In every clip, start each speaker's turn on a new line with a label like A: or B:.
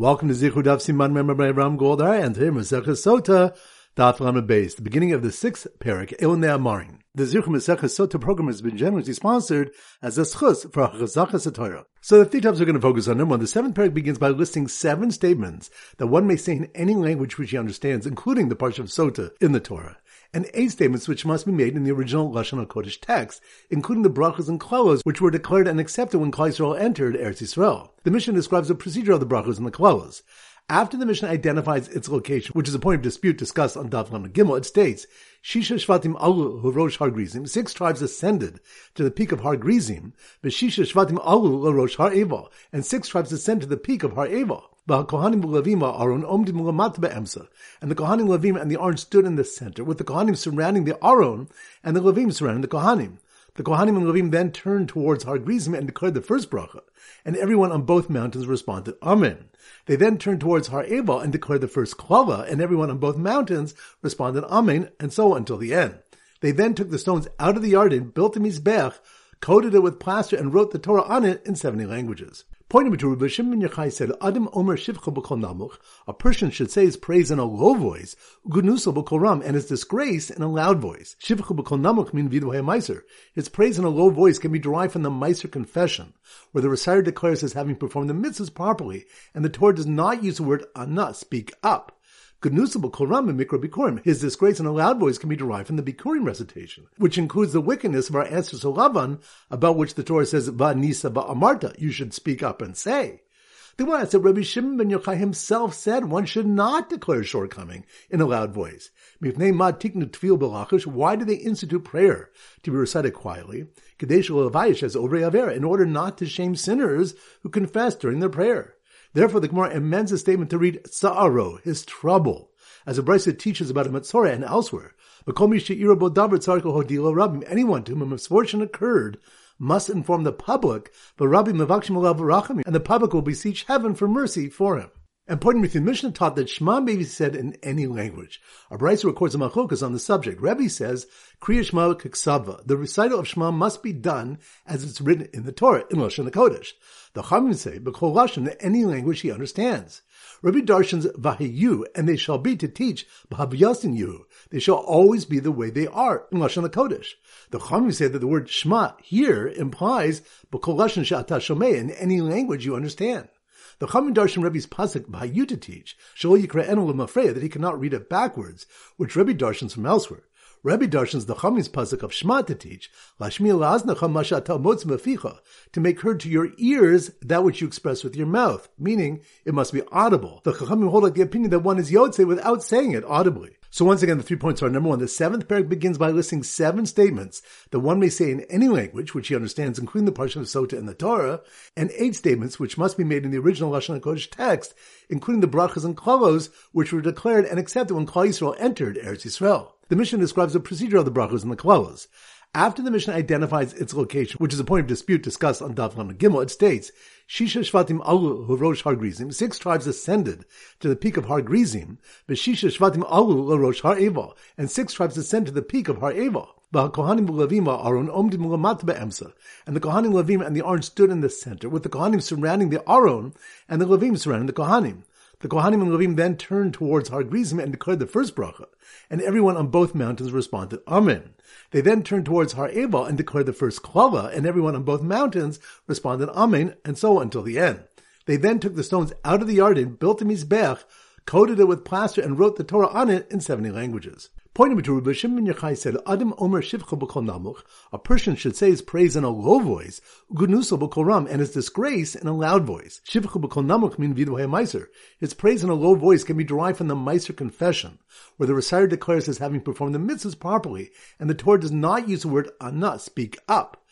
A: Welcome to Zichud Daf Siman Member by Ram Goldar and here Masechah Sota Daf Lamed Beis, the beginning of the sixth parak Ilnei Amarin. The Zichud Masechah Sota program has been generously sponsored as a schus for Chazachas Torah. So the three topics we're going to focus on. Number one, the seventh parak begins by listing seven statements that one may say in any language which he understands, including the parsha of Sota in the Torah and eight statements which must be made in the original Lashon HaKodesh text, including the brachas and klalos which were declared and accepted when Klal entered Eretz Yisrael. The Mishnah describes the procedure of the brachas and the klalos. After the Mishnah identifies its location, which is a point of dispute discussed on Daf Lamed Gimel, it states, Shisha Shvatim Alu Rosh Har Grizim, six tribes ascended to the peak of Har Grizim, Shisha Shvatim Alu Rosh Har Eva, and six tribes ascend to the peak of Har Eva. And the Kohanim Levim and the Aron stood in the center, with the Kohanim surrounding the Aron and the Levim surrounding the Kohanim. The Kohanim and Levim then turned towards Har Grizim and declared the first bracha, and everyone on both mountains responded, Amen. They then turned towards Har Eva and declared the first klala, and everyone on both mountains responded, Amen, and so on until the end. They then took the stones out of the Yarden, built a mizbech, coated it with plaster, and wrote the Torah on it in 70 languages. Point number two, Rabbi Shimon Yochai said, Adam Omer B'kol Namuch, a person should say his praise in a low voice, Gunusal B'kol Ram, and his disgrace in a loud voice. Shivcha B'kol Namuch Meiser. His praise in a low voice can be derived from the Meiser confession, where the reciter declares as having performed the mitzvahs properly, and the Torah does not use the word ana, speak up. Gnusable Koram and Mikra Bikurim. His disgrace in a loud voice can be derived from the Bikurim recitation, which includes the wickedness of our to Lavan, about which the Torah says, Va Nisa Amarta, you should speak up and say. The one said Rabbi Shimon ben Yochai himself said one should not declare shortcoming in a loud voice. Why do they institute prayer to be recited quietly? In order not to shame sinners who confess during their prayer. Therefore, the Gemara amends the statement to read Sa'aro, his trouble, as a Brisa teaches about a Matzorah and elsewhere. Anyone to whom a misfortune occurred must inform the public, but Rabbi Mavakshim and the public will beseech heaven for mercy for him. And with the Mishnah taught that Shema may be said in any language. Our Brisa records a machlokas on the subject. Rebbe says, Kriya Shema Kiksava. The recital of Shema must be done as it's written in the Torah, in Lashon Kodesh. The Chamim say, B'kol Lashon, in any language he understands. Rabbi Darshan's Vahiyu, and they shall be to teach B'havyasin Yu. They shall always be the way they are, in Lashon Kodesh. The Chamim say that the word Shema here implies B'kol Lashon She'ata Shomei, in any language you understand. The Chamin Darshan Rebbe's pasuk by you to teach, Shol Yikra Enol that he cannot read it backwards, which Rebbe Darshans from elsewhere. Rebbe Darshans the Chamin's pasuk of Shema to teach, Lashmi Laznecha Mashata Motz Meficha, to make heard to your ears that which you express with your mouth, meaning it must be audible. The Chachamim hold like the opinion that one is Yotze without saying it audibly. So once again, the three points are number one, the seventh parak begins by listing seven statements that one may say in any language, which he understands, including the Parsha of Sota and the Torah, and eight statements which must be made in the original Lashon HaKodesh text, including the brachas and klalos, which were declared and accepted when Klal Yisrael entered Eretz Yisrael. The Mishnah describes the procedure of the brachas and the klalos. After the Mishnah identifies its location, which is a point of dispute discussed on Daf Lamed Gimel, it states, Shisha Shvatim Alu Rosh Har Grizim, six tribes ascended to the peak of Har Grizim, Shisha Shvatim Alu Rosh Har Eva, and six tribes ascend to the peak of Har Eva. And the Kohanim Levim and the Aron stood in the center, with the Kohanim surrounding the Aron and the Levim surrounding the Kohanim. The Kohanim and Levim then turned towards Har Grizim and declared the first bracha, and everyone on both mountains responded, Amen. They then turned towards Har Eva and declared the first klala, and everyone on both mountains responded, Amen, and so until the end. They then took the stones out of the Yarden, built a mizbech, coated it with plaster, and wrote the Torah on it in 70 languages. Pointing to Rabbi Shimon Yochai said, Adam Omer Shivcha B'kol Namuch, a person should say his praise in a low voice, Gunusal B'kol Ram, and his disgrace in a loud voice. Shivcha B'kol Namuch mean Vidu Meiser. His praise in a low voice can be derived from the Meiser confession, where the reciter declares as having performed the mitzvahs properly, and the Torah does not use the word ana, speak up.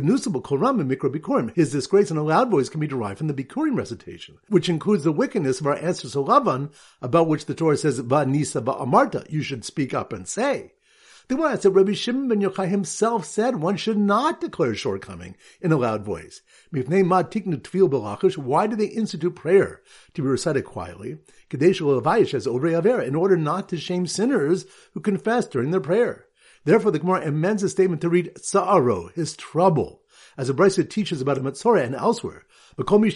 A: Gnusable Koram and Mikra Bikurim. His disgrace in a loud voice can be derived from the Bikurim recitation, which includes the wickedness of our Lavan, about which the Torah says, Va Nisa Amarta, you should speak up and say. The one said Rabbi Shimon ben Yochai himself said one should not declare shortcoming in a loud voice. Why do they institute prayer to be recited quietly? In order not to shame sinners who confess during their prayer. Therefore, the Gemara amends the statement to read Sa'aro, his trouble, as a Brisa teaches about a Matzorah and elsewhere. Anyone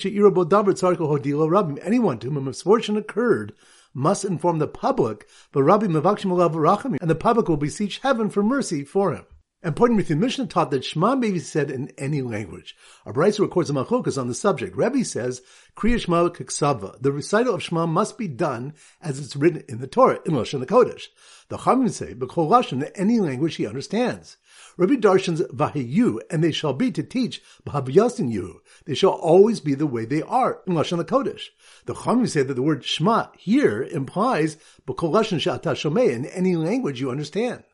A: to whom a misfortune occurred must inform the public, but Rabbi Mavakshim and the public will beseech heaven for mercy for him. And pointing with the Mishnah taught that Shema may be said in any language. Our Brisa records a machlokas on the subject. Rebbe says, Kriya Shema Kiksava. The recital of Shema must be done as it's written in the Torah, in Lashon Kodesh. The Chamim say, B'chol Lashon, in any language he understands. Rabbi Darshan's Vahiyu, and they shall be to teach B'habiyasin Yu. They shall always be the way they are, in Lashon Kodesh. The Chamim say that the word Shema here implies B'chol Lashon Sha'ata Shomei, in any language you understand.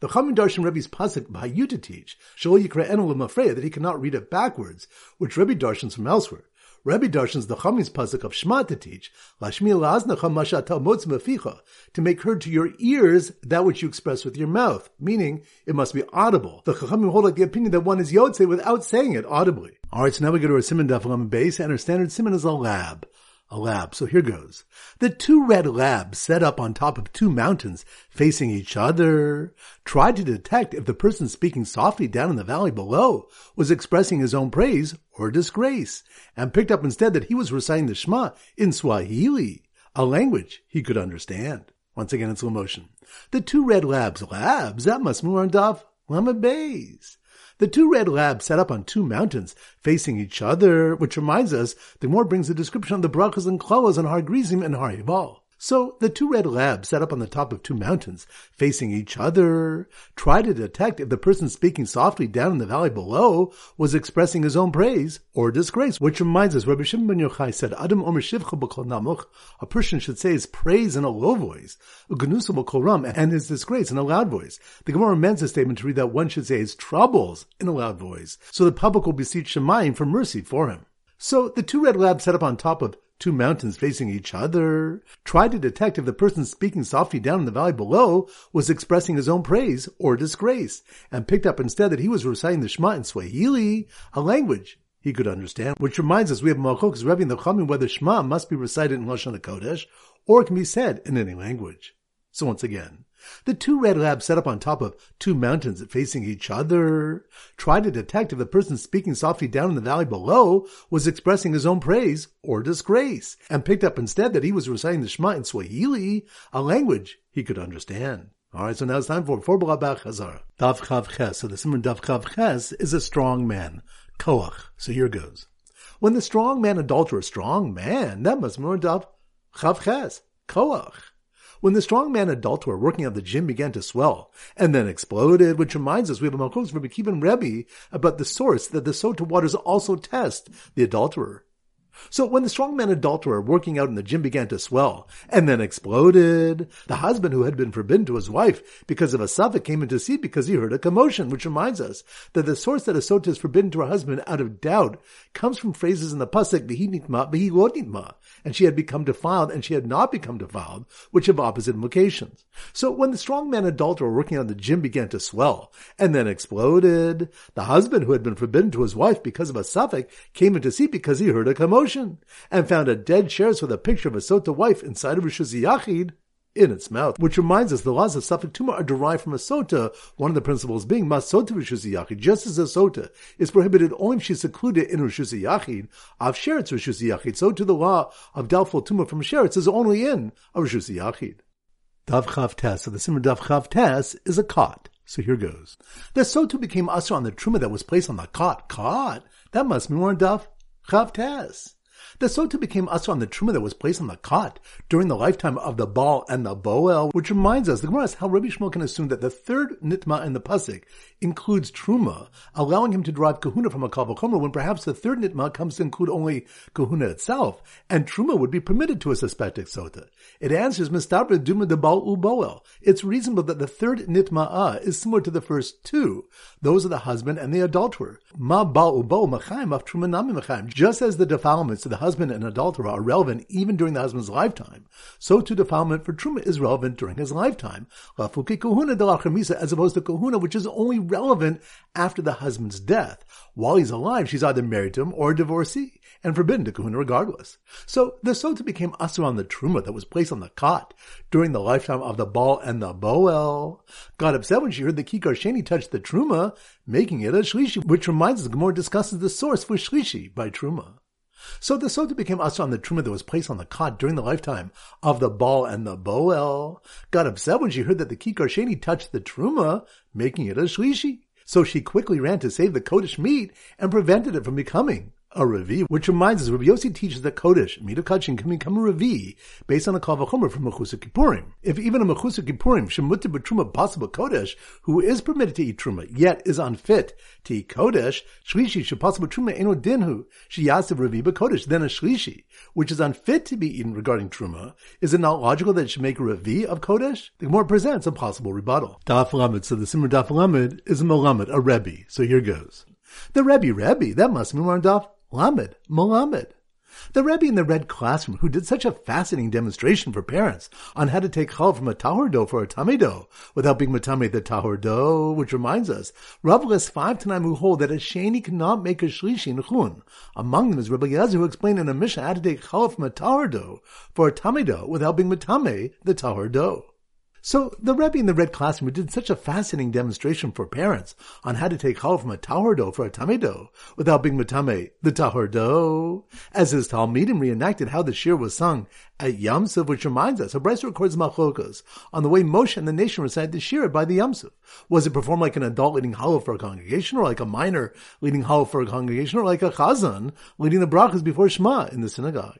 A: The Chamin Darshan Rebbe's pasuk by you to teach, Shal Yikra Enel that he cannot read it backwards, which Rebbe Darshans from elsewhere. Rebbe Darshans the Chamin's pasuk of Shema to teach, Lashmi Laznecha Mashatal Motz Meficha, to make heard to your ears that which you express with your mouth, meaning it must be audible. The Chachamim hold like the opinion that one is Yotze without saying it audibly. Alright, so now we go to our Simon Daf base, and our standard Simon is a lab a lab. So here goes. The two red labs set up on top of two mountains facing each other tried to detect if the person speaking softly down in the valley below was expressing his own praise or disgrace and picked up instead that he was reciting the Shema in Swahili, a language he could understand. Once again in slow motion. The two red labs, labs, that must move on Daf Lama Bays. The two red labs set up on two mountains facing each other, which reminds us the more brings a description of the brachas and klalas on Har Grizim and Har Yibal. So the two red labs set up on the top of two mountains, facing each other, try to detect if the person speaking softly down in the valley below was expressing his own praise or disgrace. Which reminds us, Rabbi Shimon ben Yochai said, "Adam omer namuch." A person should say his praise in a low voice, b'kol and his disgrace in a loud voice. The Gemara amends the statement to read that one should say his troubles in a loud voice, so the public will beseech Shemayim for mercy for him. So the two red labs set up on top of two mountains facing each other, tried to detect if the person speaking softly down in the valley below was expressing his own praise or disgrace, and picked up instead that he was reciting the Shema in Swahili, a language he could understand. Which reminds us we have Malchok's Rebbe in the Chamim whether Shema must be recited in Lashon Kodesh or it can be said in any language. So once again, the two red labs set up on top of two mountains facing each other tried to detect if the person speaking softly down in the valley below was expressing his own praise or disgrace, and picked up instead that he was reciting the Shema in Swahili, a language he could understand. Alright, so now it's time for four Bach Hazara. Dav Chav Ches. So the Simon Dav Chav Ches is a strong man. Koach. So here goes. When the strong man adulterer, strong man, that must be Dav Chav Ches. Koach when the strongman adulterer working at the gym began to swell and then exploded, which reminds us we have a Malchus from Akivan Rebbe about the source that the sota waters also test the adulterer. So when the strongman adulterer working out in the gym began to swell and then exploded, the husband who had been forbidden to his wife because of a safek came in to see because he heard a commotion, which reminds us that the source that a sota is forbidden to her husband out of doubt comes from phrases in the pasuk "Behi nitma, behi lo nitma," and she had become defiled and she had not become defiled, which have opposite implications. So when the strongman adulterer working on the gym began to swell and then exploded, the husband who had been forbidden to his wife because of a safek came in to see because he heard a commotion and found a dead sheretz with a picture of a sota wife inside of a Yachid in its mouth. Which reminds us the laws of Safek Tuma are derived from a sota, one of the principles being Masota Rishus Yachid, just as a sota is prohibited only if she's secluded in Rishus Yachid, of Sheretz Rishus Yachid, so to the law of doubtful Tuma from Sheretz is only in a Rishus Yachid. Dav Chav Tes, so the Simon Dav Chav Tes is a cot. So here goes. The sota became usher on the truma that was placed on the cot. Cot? That must be more Dav Chav Tes. The sota became usher on the truma that was placed on the cot during the lifetime of the Baal and the Boel, which reminds us, the Gemara asks how Rabbi Shmuel can assume that the third nitma in the pasuk includes truma, allowing him to derive kahuna from a kavachomer when perhaps the third nitma comes to include only kahuna itself, and truma would be permitted to a suspected sota. It answers mistabra duma de Baal u Boel. It's reasonable that the third nitma ah, is similar to the first two. Those are the husband and the adulterer. Ma Baal u Boel machayim of truma nami machayim. Just as the defilements of the husband and adulterer are relevant even during the husband's lifetime, so too defilement for truma is relevant during his lifetime. Lafuki kahuna de as opposed to kahuna, which is only relevant after the husband's death. While he's alive, she's either married to him or a divorcee, and forbidden to kahuna regardless. So the sota became asur on the truma that was placed on the cot during the lifetime of the Baal and the Boel. Got upset when she heard the kikar sheni touch the truma, making it a shlishi, which reminds us Gemara discusses the source for shlishi by truma. So the sota became usher on the truma that was placed on the cot during the lifetime of the Baal and the Boel. Got upset when she heard that the kikar sheni touched the truma, making it a shlishi. So she quickly ran to save the Kodesh meat and prevented it from becoming a Revi, which reminds us, Rabbi Yossi teaches that Kodesh, Mida Kachin, can become a Revi based on a Kavachomer from Mechusa Kippurim. If even a Mechusa Kippurim, Shemutter B'Truma possible Kodesh, who is permitted to eat Truma, yet is unfit to eat Kodesh, Shlishi, Shepassible Truma, Eno Dinhu, Shiyasav Revi Kodesh, then a Shlishi, which is unfit to be eaten regarding Truma, is it not logical that it should make a Revi of Kodesh? The Gemara presents a possible rebuttal. Daf Lamed, so the Simon Daf Lamed is a Melamed, a Rebbe. So here goes. The Rebbe, Rebbe, that must be more Daf Lamed, Mohammed. The Rebbe in the red classroom who did such a fascinating demonstration for parents on how to take chal from a tahor dough for a tummy dough without being matame the tahor dough, which reminds us, Rav lists five Tanaim who hold that a sheni cannot make a shlishi in chun. Among them is Rabbi Yezer who explained in a Mishnah how to take chal from a tahor dough for a tummy dough without being matame the tahor dough. So the Rebbe in the red classroom did such a fascinating demonstration for parents on how to take chal from a tahor dough for a tamido without being matame the tahor dough, as his Talmidim reenacted how the shir was sung at Yamsuf, which reminds us, Abreis records machokas on the way Moshe and the nation recited the shir by the Yamsuf. Was it performed like an adult leading Hallel for a congregation, or like a minor leading Hallel for a congregation, or like a chazan leading the brachas before Shema in the synagogue?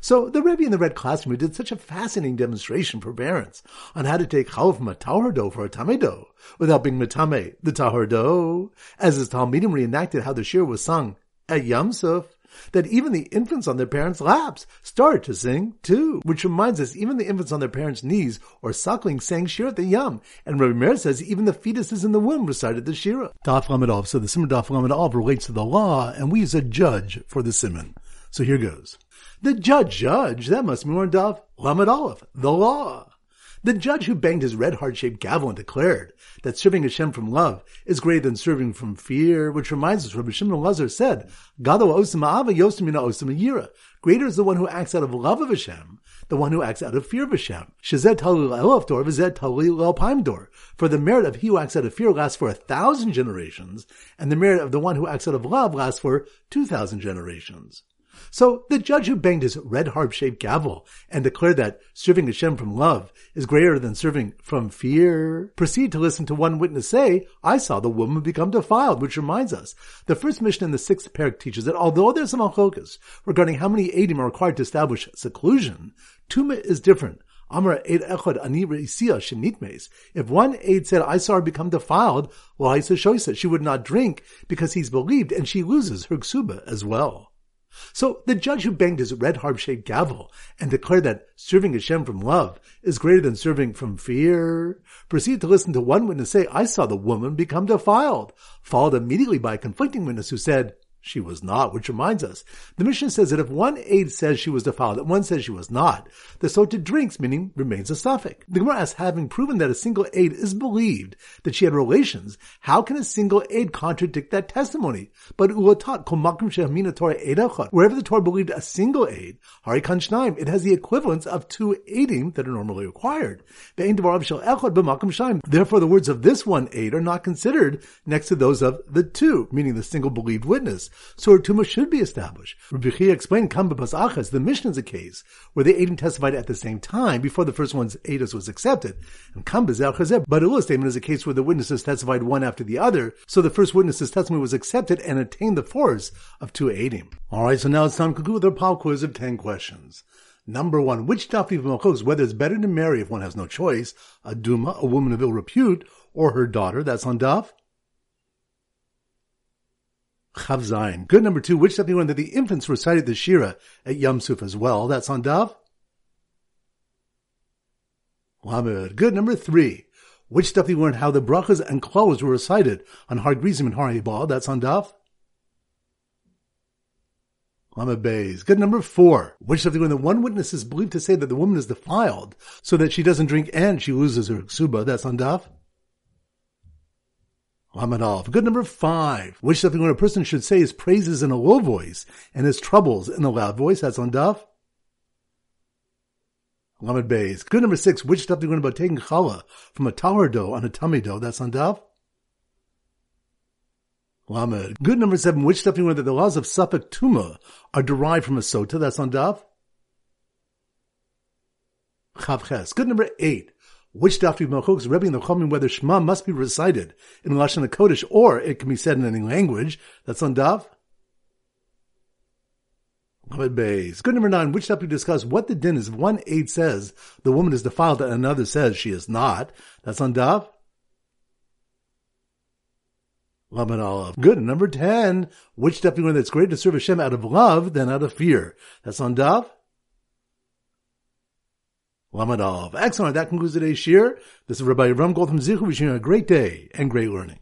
A: So the Rebbe in the red classroom did such a fascinating demonstration for parents on how to take chal from a tahor dough for a tameh dough without being metame the tahor dough, as his Talmidim reenacted how the shir was sung at Yam Suf, that even the infants on their parents' laps started to sing too, which reminds us even the infants on their parents' knees or suckling sang shir at the yam. And Rabbi Meir says even the fetuses in the womb recited the shira. Daf Lamed So the simon Daf relates to the law, and we use a judge for the simon. So here goes. The judge, judge, that must be Daf Lamed Aleph, the law. The judge who banged his red heart-shaped gavel and declared that serving Hashem from love is greater than serving from fear, which reminds us, Rabbi Shimon Lazar said, Gado osim ava yosim osim yira. Greater is the one who acts out of love of Hashem, the one who acts out of fear of Hashem. Shazet talil elaf dor, v'zet talil elpaim dor. For the merit of he who acts out of fear lasts for a thousand generations, and the merit of the one who acts out of love lasts for two thousand generations. So the judge who banged his red harp-shaped gavel and declared that serving Hashem from love is greater than serving from fear proceeded to listen to one witness say, I saw the woman become defiled, which reminds us, the first Mishnah in the sixth parak teaches that although there's some achlokas regarding how many edim are required to establish seclusion, tuma is different. Amar Eid Echad Ani Shenitmes. If one aid said, I saw her become defiled, well, I said she would not drink because he's believed and she loses her ksuba as well. So the judge who banged his red harp-shaped gavel and declared that serving Hashem from love is greater than serving from fear proceeded to listen to one witness say, I saw the woman become defiled, followed immediately by a conflicting witness who said, she was not, which reminds us, the Mishnah says that if one aide says she was defiled and one says she was not, the sota drinks, meaning remains a safek. The Gemara asks, having proven that a single aide is believed that she had relations, how can a single aide contradict that testimony? But ulatat Torah wherever the Torah believed a single aide, hari it has the equivalence of two aidim that are normally required. Therefore, the words of this one aide are not considered next to those of the two, meaning the single believed witness so her tumah should be established. Rabbi Chia explained, Kamba Achas, the Mishnah is a case where the Eidim testified at the same time before the first one's Eidos was accepted. And Kamba Zeh but Ula statement is a case where the witnesses testified one after the other, so the first witness's testimony was accepted and attained the force of two Eidim. Alright, so now it's time to conclude our pop quiz of 10 questions. Number one, which Dafi Malchus, whether it's better to marry if one has no choice, a Duma, a woman of ill repute, or her daughter, that's on Daf. Chav Zayin. Good number two, which learned that the infants recited the Shira at Yam Suf as well? That's on Dav. Lamed. Good number three. Which stuff you learned how the brachas and klaus were recited on Har Grizim and Har Ebal? That's on Dav. Lamed Bays. Good number four. Which stuff you learned that one witness is believed to say that the woman is defiled so that she doesn't drink and she loses her ksuba? That's on Dav. Lamed Good number five. Which something when a person should say his praises in a low voice and his troubles in a loud voice. That's on Daf. Lamed Bays. Good number six. Which stuff you learn about taking challah from a tahor dough on a tummy dough? That's on Daf. Lamed. Good number seven. Which stuff you know that the laws of Safek Tuma are derived from a sota? That's on Daf. Chavches. Good number eight. Which daf you machokes Rebbe and the Chomim whether Shema must be recited in Lashon Kodesh or it can be said in any language? That's on Daf. Good number nine. Which daf we discuss what the din is one aide says the woman is defiled and another says she is not? That's on Daf. Good. Number 10. Which daf you learn that's great to serve Hashem out of love than out of fear? That's on Daf. Aleph. Excellent. That concludes today's shir. This is Rabbi Ram Gold from Zichu wishing you a great day and great learning.